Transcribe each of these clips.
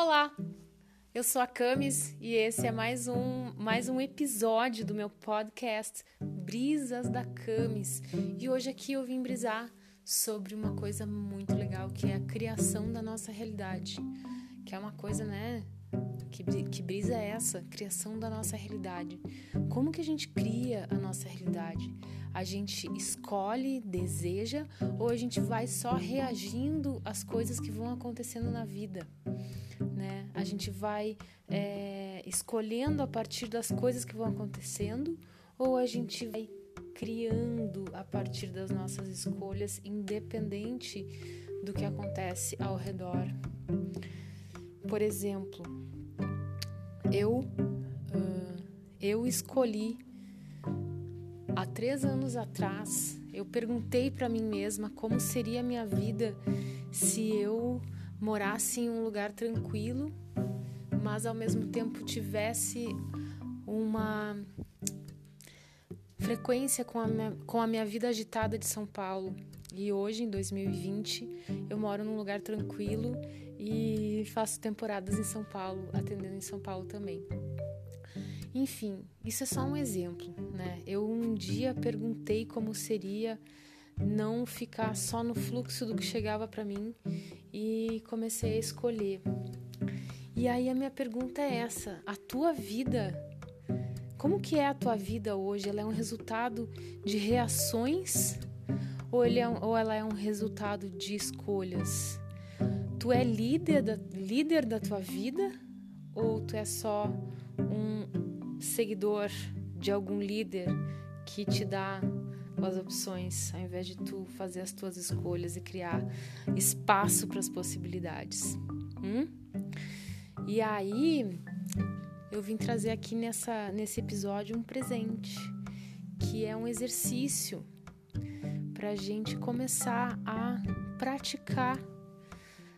Olá, eu sou a Camis e esse é mais um, mais um episódio do meu podcast Brisas da Camis. E hoje aqui eu vim brisar sobre uma coisa muito legal que é a criação da nossa realidade, que é uma coisa, né? Que, que brisa é essa? Criação da nossa realidade. Como que a gente cria a nossa realidade? A gente escolhe, deseja ou a gente vai só reagindo às coisas que vão acontecendo na vida? Né? A gente vai é, escolhendo a partir das coisas que vão acontecendo ou a gente vai criando a partir das nossas escolhas, independente do que acontece ao redor. Por exemplo, eu uh, eu escolhi há três anos atrás. Eu perguntei para mim mesma como seria a minha vida se eu morasse em um lugar tranquilo, mas ao mesmo tempo tivesse uma frequência com a minha, com a minha vida agitada de São Paulo. E hoje, em 2020, eu moro num lugar tranquilo e faço temporadas em São Paulo, atendendo em São Paulo também. Enfim, isso é só um exemplo, né? Eu um dia perguntei como seria não ficar só no fluxo do que chegava para mim e comecei a escolher. E aí a minha pergunta é essa: a tua vida, como que é a tua vida hoje? Ela é um resultado de reações ou, ele é ou ela é um resultado de escolhas? Tu é líder da, líder da tua vida ou tu é só um seguidor de algum líder que te dá as opções, ao invés de tu fazer as tuas escolhas e criar espaço para as possibilidades. Hum? E aí, eu vim trazer aqui nessa, nesse episódio um presente, que é um exercício para a gente começar a praticar,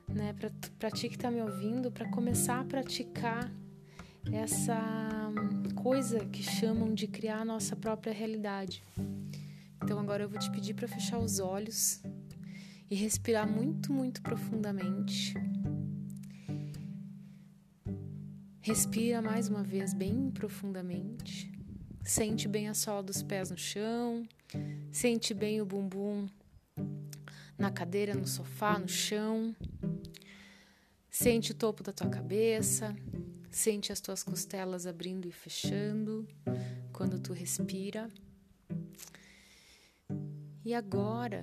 né? Para ti que está me ouvindo, para começar a praticar essa coisa que chamam de criar a nossa própria realidade. Então agora eu vou te pedir para fechar os olhos e respirar muito, muito profundamente. Respira mais uma vez bem profundamente. Sente bem a sola dos pés no chão. Sente bem o bumbum na cadeira, no sofá, no chão. Sente o topo da tua cabeça. Sente as tuas costelas abrindo e fechando quando tu respira. E agora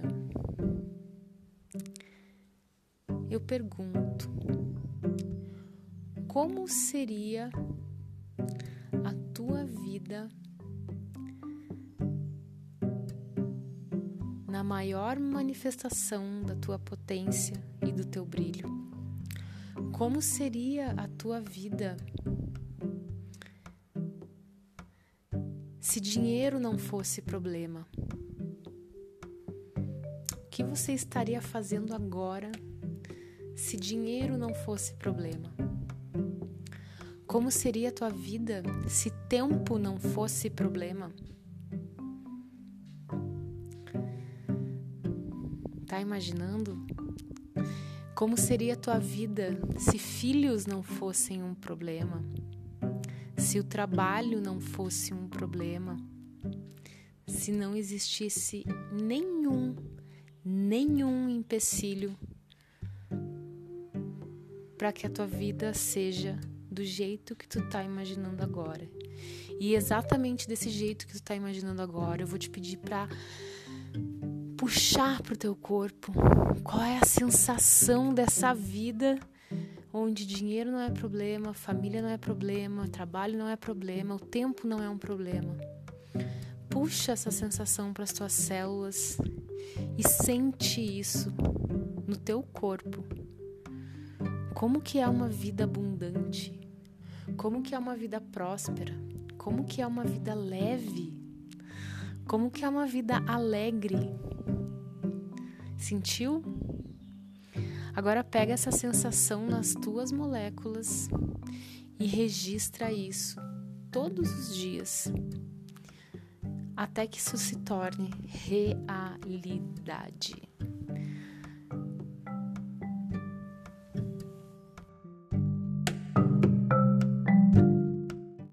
eu pergunto: como seria a tua vida na maior manifestação da tua potência e do teu brilho? Como seria a tua vida se dinheiro não fosse problema? Que você estaria fazendo agora se dinheiro não fosse problema? Como seria a tua vida se tempo não fosse problema? Tá imaginando? Como seria a tua vida se filhos não fossem um problema? Se o trabalho não fosse um problema? Se não existisse nenhum nenhum empecilho para que a tua vida seja do jeito que tu tá imaginando agora. E exatamente desse jeito que tu tá imaginando agora, eu vou te pedir para puxar pro teu corpo qual é a sensação dessa vida onde dinheiro não é problema, família não é problema, trabalho não é problema, o tempo não é um problema. Puxa essa sensação para as tuas células e sente isso no teu corpo. Como que é uma vida abundante? Como que é uma vida próspera? Como que é uma vida leve? Como que é uma vida alegre? Sentiu? Agora pega essa sensação nas tuas moléculas e registra isso todos os dias até que isso se torne realidade.